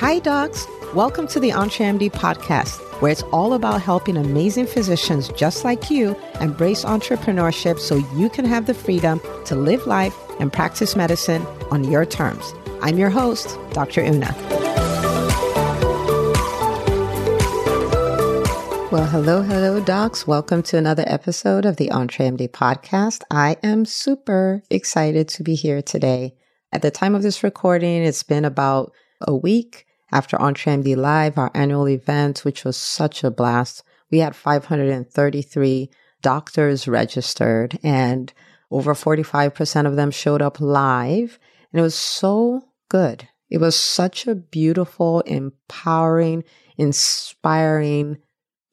Hi, docs. Welcome to the EntreMD podcast, where it's all about helping amazing physicians just like you embrace entrepreneurship so you can have the freedom to live life and practice medicine on your terms. I'm your host, Dr. Una. Well, hello, hello, docs. Welcome to another episode of the EntreMD podcast. I am super excited to be here today. At the time of this recording, it's been about a week after EntreMD Live, our annual event, which was such a blast. We had 533 doctors registered and over 45% of them showed up live. And it was so good. It was such a beautiful, empowering, inspiring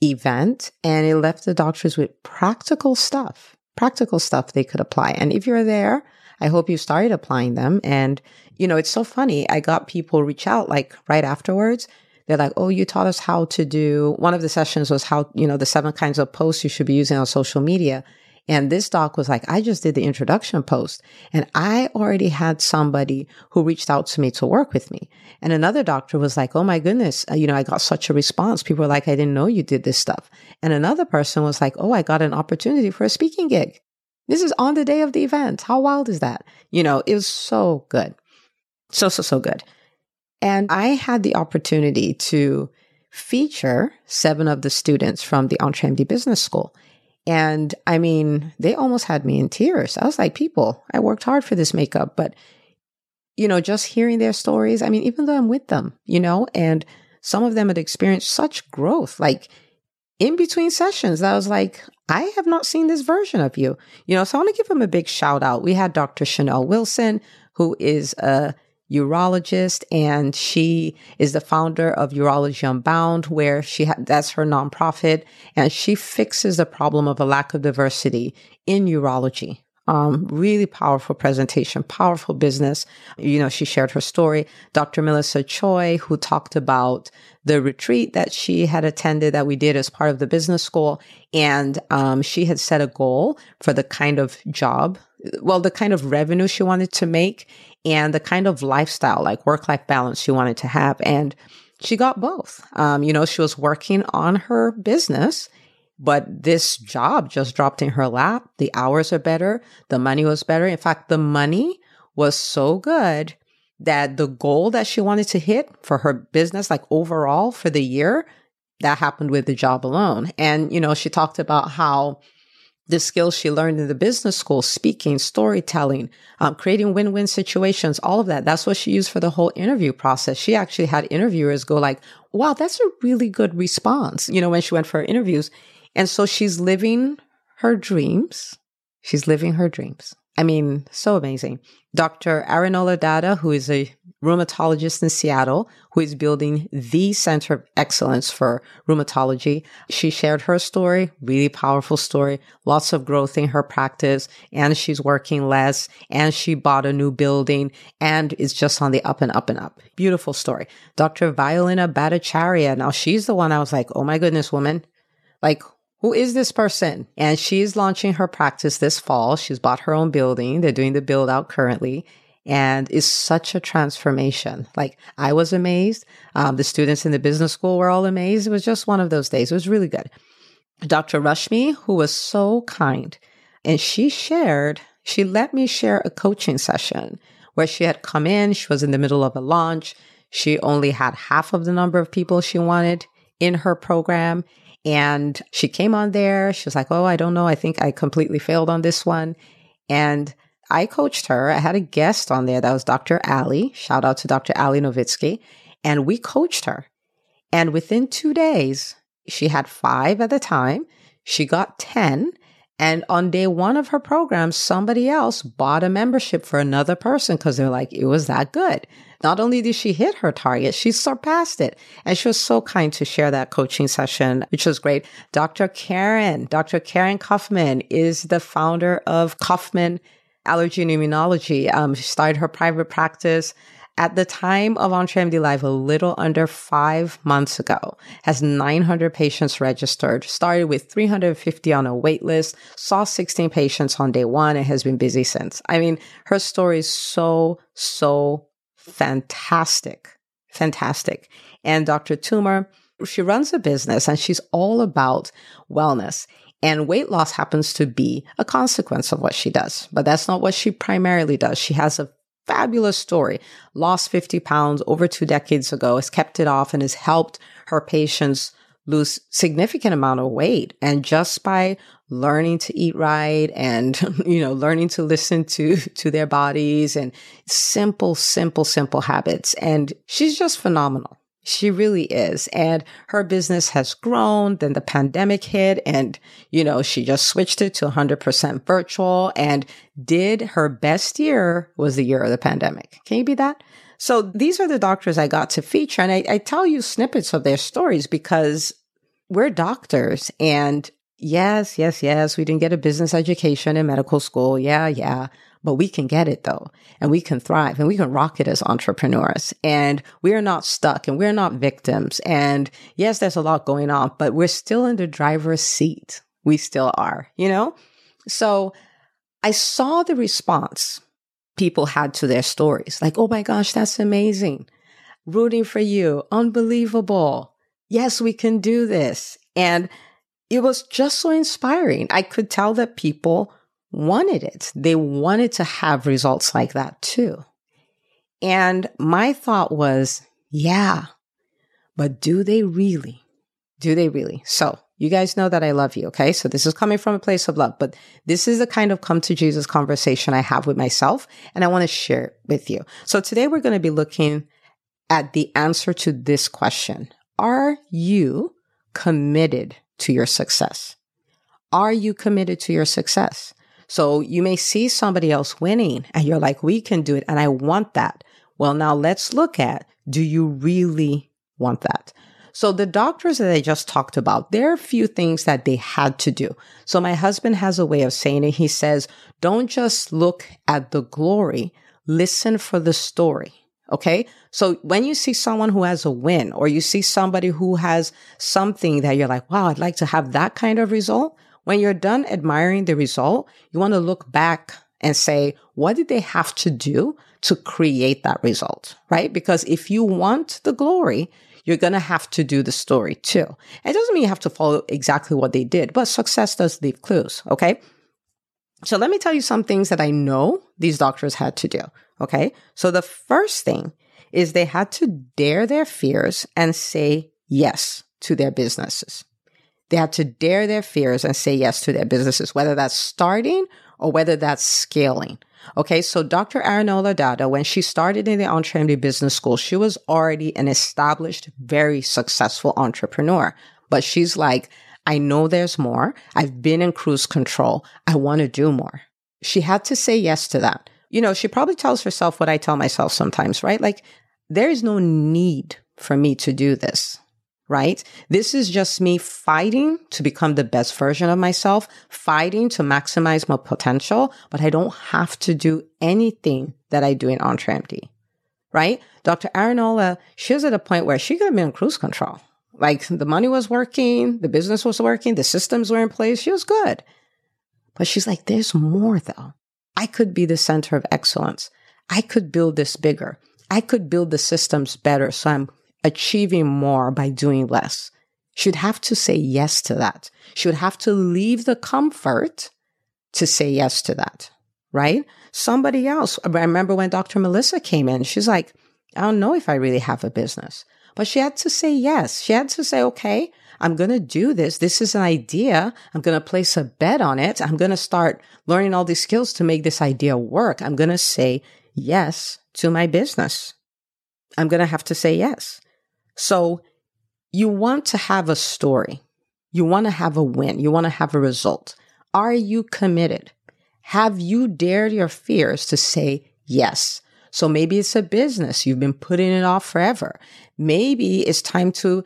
event. And it left the doctors with practical stuff, practical stuff they could apply. And if you're there, I hope you started applying them. And, you know, it's so funny. I got people reach out like right afterwards. They're like, oh, you taught us how to do one of the sessions was how, you know, the seven kinds of posts you should be using on social media. And this doc was like, I just did the introduction post and I already had somebody who reached out to me to work with me. And another doctor was like, Oh my goodness, uh, you know, I got such a response. People were like, I didn't know you did this stuff. And another person was like, Oh, I got an opportunity for a speaking gig. This is on the day of the event. How wild is that? You know, it was so good. So, so, so good. And I had the opportunity to feature seven of the students from the EntreMD Business School. And I mean, they almost had me in tears. I was like, people, I worked hard for this makeup, but you know, just hearing their stories, I mean, even though I'm with them, you know, and some of them had experienced such growth, like in between sessions, I was like, I have not seen this version of you. You know, so I want to give him a big shout out. We had Dr. Chanel Wilson, who is a urologist and she is the founder of Urology Unbound, where she ha- that's her nonprofit and she fixes the problem of a lack of diversity in urology. Um, really powerful presentation, powerful business. You know, she shared her story. Dr. Melissa Choi, who talked about the retreat that she had attended that we did as part of the business school. And um, she had set a goal for the kind of job, well, the kind of revenue she wanted to make and the kind of lifestyle, like work life balance she wanted to have. And she got both. Um, you know, she was working on her business but this job just dropped in her lap. The hours are better. The money was better. In fact, the money was so good that the goal that she wanted to hit for her business, like overall for the year, that happened with the job alone. And, you know, she talked about how the skills she learned in the business school, speaking, storytelling, um, creating win-win situations, all of that. That's what she used for the whole interview process. She actually had interviewers go like, wow, that's a really good response. You know, when she went for interviews, and so she's living her dreams. She's living her dreams. I mean, so amazing. Dr. Arinola Dada, who is a rheumatologist in Seattle, who is building the center of excellence for rheumatology. She shared her story, really powerful story, lots of growth in her practice, and she's working less, and she bought a new building, and it's just on the up and up and up. Beautiful story. Dr. Violina Bhattacharya, now she's the one I was like, oh my goodness, woman. Like, who is this person? And she's launching her practice this fall. She's bought her own building. They're doing the build out currently. And it's such a transformation. Like I was amazed. Um, the students in the business school were all amazed. It was just one of those days. It was really good. Dr. Rushmi, who was so kind, and she shared, she let me share a coaching session where she had come in. She was in the middle of a launch. She only had half of the number of people she wanted in her program. And she came on there. She was like, Oh, I don't know. I think I completely failed on this one. And I coached her. I had a guest on there that was Dr. Ali. Shout out to Dr. Ali Novitsky. And we coached her. And within two days, she had five at the time. She got 10. And on day one of her program, somebody else bought a membership for another person because they're like, it was that good. Not only did she hit her target, she surpassed it. And she was so kind to share that coaching session, which was great. Dr. Karen, Dr. Karen Kaufman is the founder of Kaufman Allergy and Immunology. Um, she started her private practice at the time of EntreMD Live, a little under five months ago, has 900 patients registered, started with 350 on a wait list, saw 16 patients on day one, and has been busy since. I mean, her story is so, so fantastic. Fantastic. And Dr. Toomer, she runs a business and she's all about wellness. And weight loss happens to be a consequence of what she does, but that's not what she primarily does. She has a fabulous story. Lost 50 pounds over two decades ago, has kept it off and has helped her patients lose significant amount of weight. And just by learning to eat right and, you know, learning to listen to, to their bodies and simple, simple, simple habits. And she's just phenomenal. She really is. And her business has grown. Then the pandemic hit and, you know, she just switched it to 100% virtual and did her best year was the year of the pandemic. Can you be that? So these are the doctors I got to feature. And I, I tell you snippets of their stories because we're doctors and yes, yes, yes, we didn't get a business education in medical school. Yeah, yeah but we can get it though, and we can thrive and we can rock it as entrepreneurs. And we're not stuck and we're not victims. And yes, there's a lot going on, but we're still in the driver's seat. We still are, you know? So I saw the response people had to their stories like, oh my gosh, that's amazing. Rooting for you. Unbelievable. Yes, we can do this. And it was just so inspiring. I could tell that people wanted it. They wanted to have results like that too. And my thought was, yeah, but do they really? Do they really? So you guys know that I love you. Okay. So this is coming from a place of love, but this is the kind of come to Jesus conversation I have with myself and I want to share it with you. So today we're going to be looking at the answer to this question. Are you committed to your success? Are you committed to your success? So you may see somebody else winning and you're like, we can do it. And I want that. Well, now let's look at, do you really want that? So the doctors that I just talked about, there are a few things that they had to do. So my husband has a way of saying it. He says, don't just look at the glory, listen for the story. Okay. So when you see someone who has a win or you see somebody who has something that you're like, wow, I'd like to have that kind of result. When you're done admiring the result, you want to look back and say, what did they have to do to create that result? Right? Because if you want the glory, you're going to have to do the story too. It doesn't mean you have to follow exactly what they did, but success does leave clues. Okay. So let me tell you some things that I know these doctors had to do. Okay. So the first thing is they had to dare their fears and say yes to their businesses. They had to dare their fears and say yes to their businesses, whether that's starting or whether that's scaling. Okay. So Dr. Arinola Dada, when she started in the EntreMD Business School, she was already an established, very successful entrepreneur. But she's like, I know there's more. I've been in cruise control. I want to do more. She had to say yes to that. You know, she probably tells herself what I tell myself sometimes, right? Like, there is no need for me to do this right? This is just me fighting to become the best version of myself, fighting to maximize my potential, but I don't have to do anything that I do in EntreMD, right? Dr. Arinola, she was at a point where she could have been in cruise control. Like the money was working, the business was working, the systems were in place. She was good. But she's like, there's more though. I could be the center of excellence. I could build this bigger. I could build the systems better. So I'm achieving more by doing less. Should have to say yes to that. Should have to leave the comfort to say yes to that, right? Somebody else. I remember when Dr. Melissa came in, she's like, I don't know if I really have a business, but she had to say yes. She had to say, okay, I'm going to do this. This is an idea. I'm going to place a bet on it. I'm going to start learning all these skills to make this idea work. I'm going to say yes to my business. I'm going to have to say yes. So you want to have a story. You want to have a win. You want to have a result. Are you committed? Have you dared your fears to say yes? So maybe it's a business. You've been putting it off forever. Maybe it's time to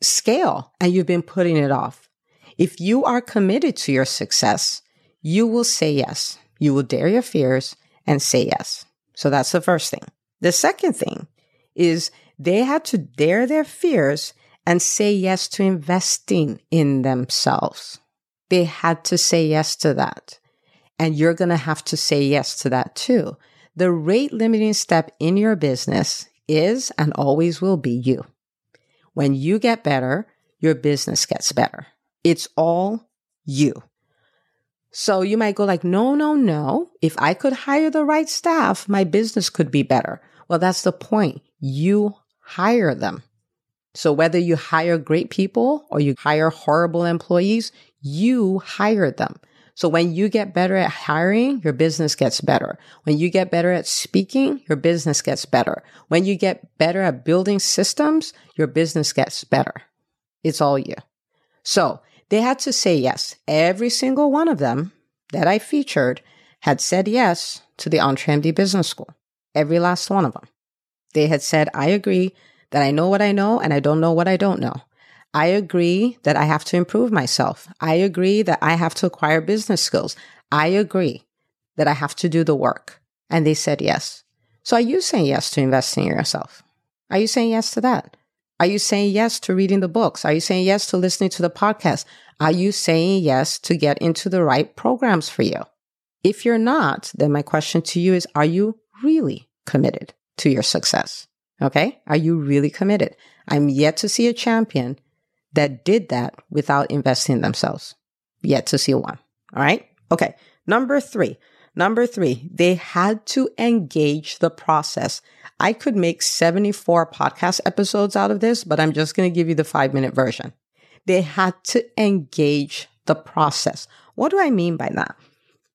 scale and you've been putting it off. If you are committed to your success, you will say yes. You will dare your fears and say yes. So that's the first thing. The second thing is they had to dare their fears and say yes to investing in themselves. They had to say yes to that. And you're going to have to say yes to that too. The rate limiting step in your business is and always will be you. When you get better, your business gets better. It's all you. So you might go like, no, no, no. If I could hire the right staff, my business could be better. Well, that's the point. You hire them. So whether you hire great people or you hire horrible employees, you hire them. So when you get better at hiring, your business gets better. When you get better at speaking, your business gets better. When you get better at building systems, your business gets better. It's all you. So they had to say yes. Every single one of them that I featured had said yes to the EntreMD Business School. Every last one of them. They had said, I agree that I know what I know and I don't know what I don't know. I agree that I have to improve myself. I agree that I have to acquire business skills. I agree that I have to do the work. And they said yes. So are you saying yes to investing in yourself? Are you saying yes to that? Are you saying yes to reading the books? Are you saying yes to listening to the podcast? Are you saying yes to get into the right programs for you? If you're not, then my question to you is, are you really committed to your success? Okay. Are you really committed? I'm yet to see a champion that did that without investing in themselves. Yet to see one. All right. Okay. Number three. Number three, they had to engage the process. I could make 74 podcast episodes out of this, but I'm just going to give you the five minute version. They had to engage the process. What do I mean by that?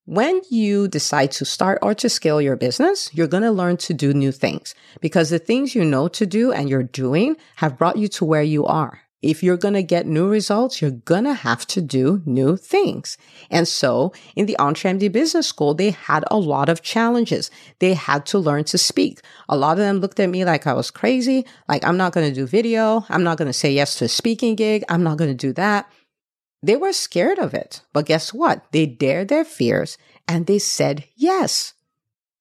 When you decide to start or to scale your business, you're going to learn to do new things because the things you know to do and you're doing have brought you to where you are if you're going to get new results, you're going to have to do new things. And so in the EntreMD Business School, they had a lot of challenges. They had to learn to speak. A lot of them looked at me like I was crazy. Like, I'm not going to do video. I'm not going to say yes to a speaking gig. I'm not going to do that. They were scared of it. But guess what? They dared their fears and they said yes.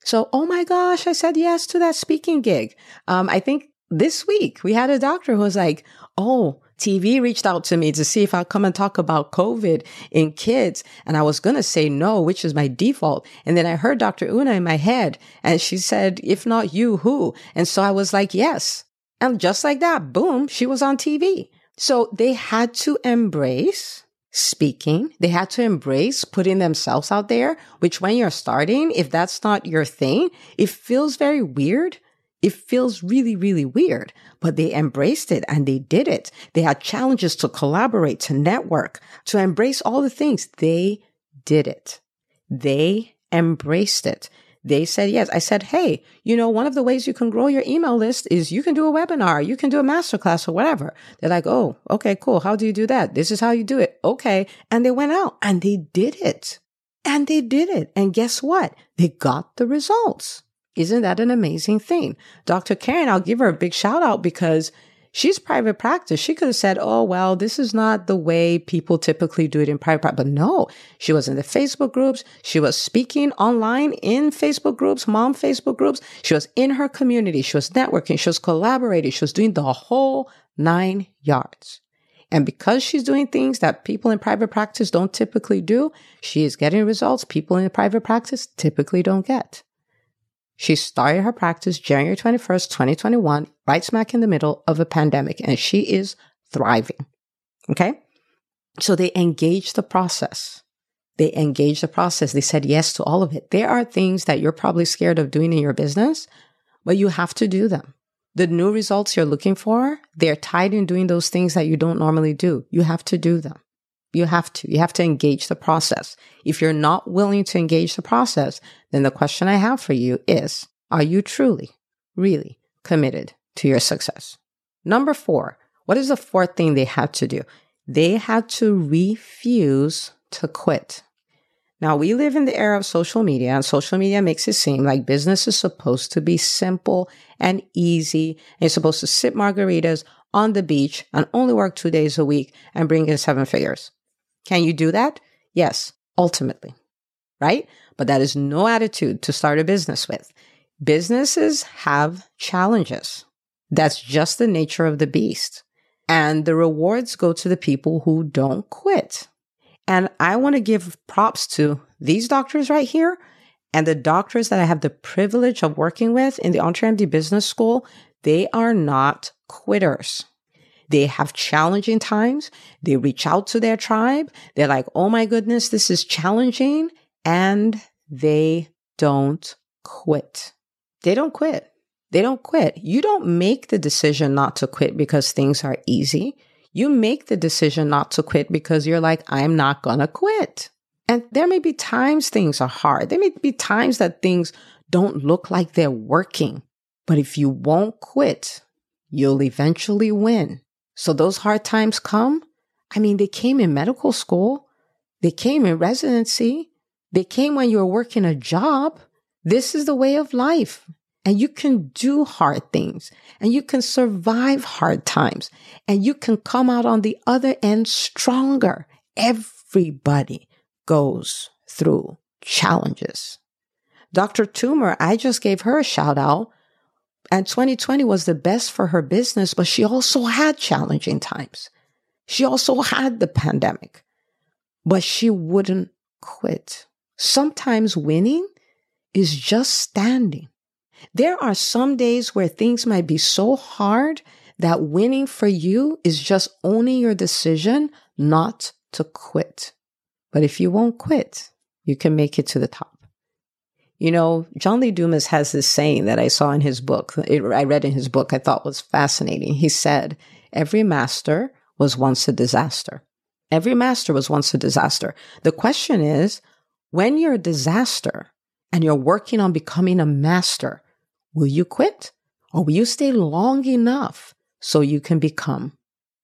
So, oh my gosh, I said yes to that speaking gig. Um, I think this week we had a doctor who was like, Oh, TV reached out to me to see if I'll come and talk about COVID in kids. And I was going to say no, which is my default. And then I heard Dr. Una in my head and she said, if not you, who? And so I was like, yes. And just like that, boom, she was on TV. So they had to embrace speaking. They had to embrace putting themselves out there, which when you're starting, if that's not your thing, it feels very weird it feels really, really weird, but they embraced it and they did it. They had challenges to collaborate, to network, to embrace all the things. They did it. They embraced it. They said yes. I said, Hey, you know, one of the ways you can grow your email list is you can do a webinar, you can do a masterclass or whatever. They're like, Oh, okay, cool. How do you do that? This is how you do it. Okay. And they went out and they did it. And they did it. And guess what? They got the results. Isn't that an amazing thing? Dr. Karen, I'll give her a big shout out because she's private practice. She could have said, Oh, well, this is not the way people typically do it in private practice. But no, she was in the Facebook groups. She was speaking online in Facebook groups, mom Facebook groups. She was in her community. She was networking. She was collaborating. She was doing the whole nine yards. And because she's doing things that people in private practice don't typically do, she is getting results people in private practice typically don't get. She started her practice January 21st, 2021, right smack in the middle of a pandemic, and she is thriving. Okay. So they engaged the process. They engaged the process. They said yes to all of it. There are things that you're probably scared of doing in your business, but you have to do them. The new results you're looking for, they're tied in doing those things that you don't normally do. You have to do them. You have to. You have to engage the process. If you're not willing to engage the process, then the question I have for you is, are you truly, really committed to your success? Number four, what is the fourth thing they had to do? They had to refuse to quit. Now, we live in the era of social media, and social media makes it seem like business is supposed to be simple and easy. And you're supposed to sip margaritas on the beach and only work two days a week and bring in seven figures. Can you do that? Yes, ultimately, right? But that is no attitude to start a business with. Businesses have challenges. That's just the nature of the beast. And the rewards go to the people who don't quit. And I want to give props to these doctors right here and the doctors that I have the privilege of working with in the EntreMD Business School. they are not quitters. They have challenging times. They reach out to their tribe. They're like, oh my goodness, this is challenging. And they don't quit. They don't quit. They don't quit. You don't make the decision not to quit because things are easy. You make the decision not to quit because you're like, I'm not going to quit. And there may be times things are hard. There may be times that things don't look like they're working. But if you won't quit, you'll eventually win. So those hard times come. I mean, they came in medical school. They came in residency. They came when you were working a job. This is the way of life. And you can do hard things and you can survive hard times and you can come out on the other end stronger. Everybody goes through challenges. Dr. Toomer, I just gave her a shout out. And 2020 was the best for her business, but she also had challenging times. She also had the pandemic, but she wouldn't quit. Sometimes winning is just standing. There are some days where things might be so hard that winning for you is just owning your decision not to quit. But if you won't quit, you can make it to the top. You know, John Lee Dumas has this saying that I saw in his book. It, I read in his book, I thought was fascinating. He said, Every master was once a disaster. Every master was once a disaster. The question is, when you're a disaster and you're working on becoming a master, will you quit or will you stay long enough so you can become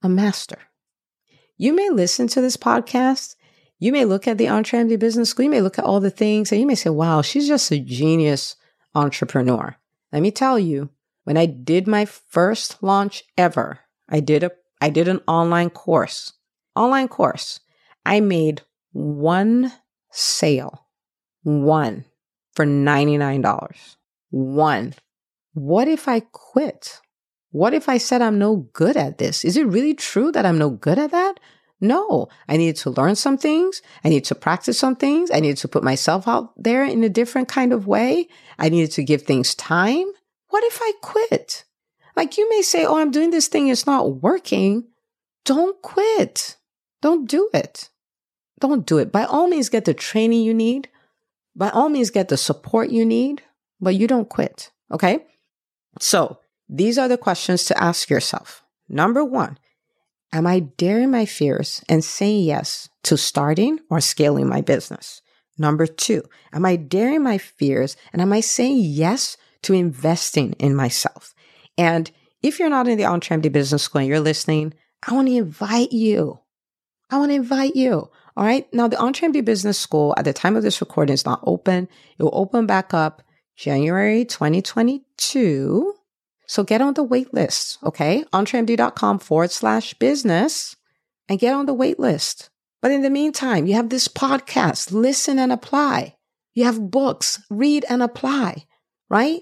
a master? You may listen to this podcast you may look at the EntreMD Business School, you may look at all the things, and you may say, wow, she's just a genius entrepreneur. Let me tell you, when I did my first launch ever, I did a I did an online course. Online course. I made one sale. One for $99. One. What if I quit? What if I said I'm no good at this? Is it really true that I'm no good at that? No, I needed to learn some things. I needed to practice some things. I needed to put myself out there in a different kind of way. I needed to give things time. What if I quit? Like you may say, Oh, I'm doing this thing. It's not working. Don't quit. Don't do it. Don't do it. By all means, get the training you need. By all means, get the support you need, but you don't quit. Okay. So these are the questions to ask yourself. Number one, Am I daring my fears and saying yes to starting or scaling my business? Number two, am I daring my fears and am I saying yes to investing in myself? And if you're not in the EntreMD Business School and you're listening, I want to invite you. I want to invite you. All right. Now, the EntreMD Business School at the time of this recording is not open. It will open back up January 2022. So get on the wait list, okay? EntreMD.com forward slash business and get on the wait list. But in the meantime, you have this podcast, listen and apply. You have books, read and apply, right?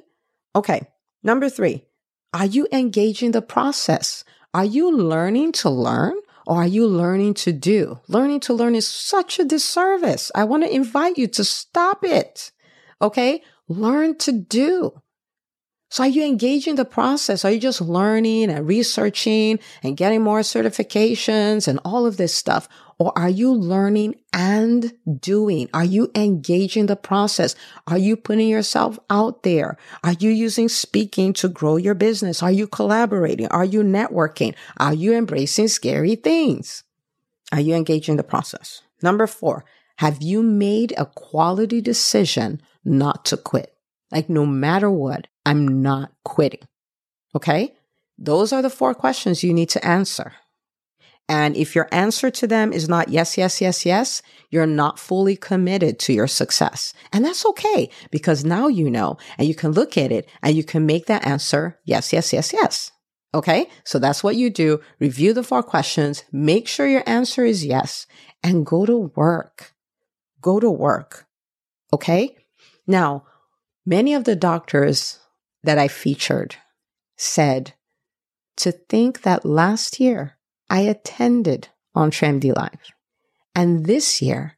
Okay. Number three, are you engaging the process? Are you learning to learn or are you learning to do? Learning to learn is such a disservice. I want to invite you to stop it. Okay. Learn to do. So are you engaging the process? Are you just learning and researching and getting more certifications and all of this stuff? Or are you learning and doing? Are you engaging the process? Are you putting yourself out there? Are you using speaking to grow your business? Are you collaborating? Are you networking? Are you embracing scary things? Are you engaging the process? Number four, have you made a quality decision not to quit? Like no matter what, I'm not quitting. Okay. Those are the four questions you need to answer. And if your answer to them is not yes, yes, yes, yes, you're not fully committed to your success. And that's okay because now you know and you can look at it and you can make that answer yes, yes, yes, yes. Okay. So that's what you do. Review the four questions, make sure your answer is yes and go to work. Go to work. Okay. Now, many of the doctors that I featured said to think that last year I attended EntreMD Live. And this year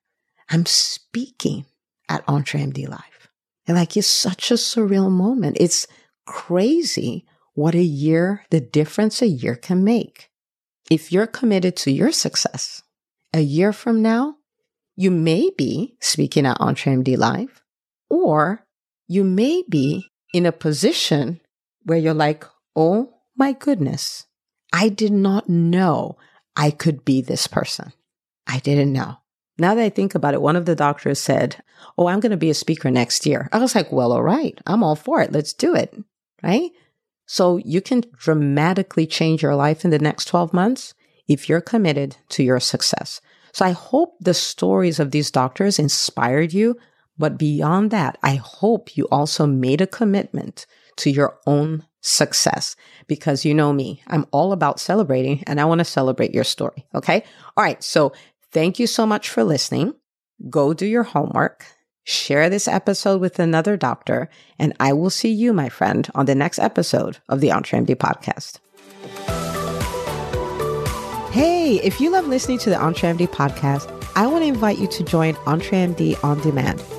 I'm speaking at EntreMD Live. And like it's such a surreal moment. It's crazy what a year, the difference a year can make. If you're committed to your success, a year from now, you may be speaking at EntreMD Live, or you may be in a position where you're like, oh my goodness, I did not know I could be this person. I didn't know. Now that I think about it, one of the doctors said, Oh, I'm going to be a speaker next year. I was like, Well, all right, I'm all for it. Let's do it. Right. So you can dramatically change your life in the next 12 months if you're committed to your success. So I hope the stories of these doctors inspired you. But beyond that, I hope you also made a commitment to your own success because you know me, I'm all about celebrating and I want to celebrate your story. Okay. All right. So thank you so much for listening. Go do your homework. Share this episode with another doctor, and I will see you, my friend, on the next episode of the EntreMD podcast. Hey, if you love listening to the EntreMD podcast, I want to invite you to join EntreMD On Demand.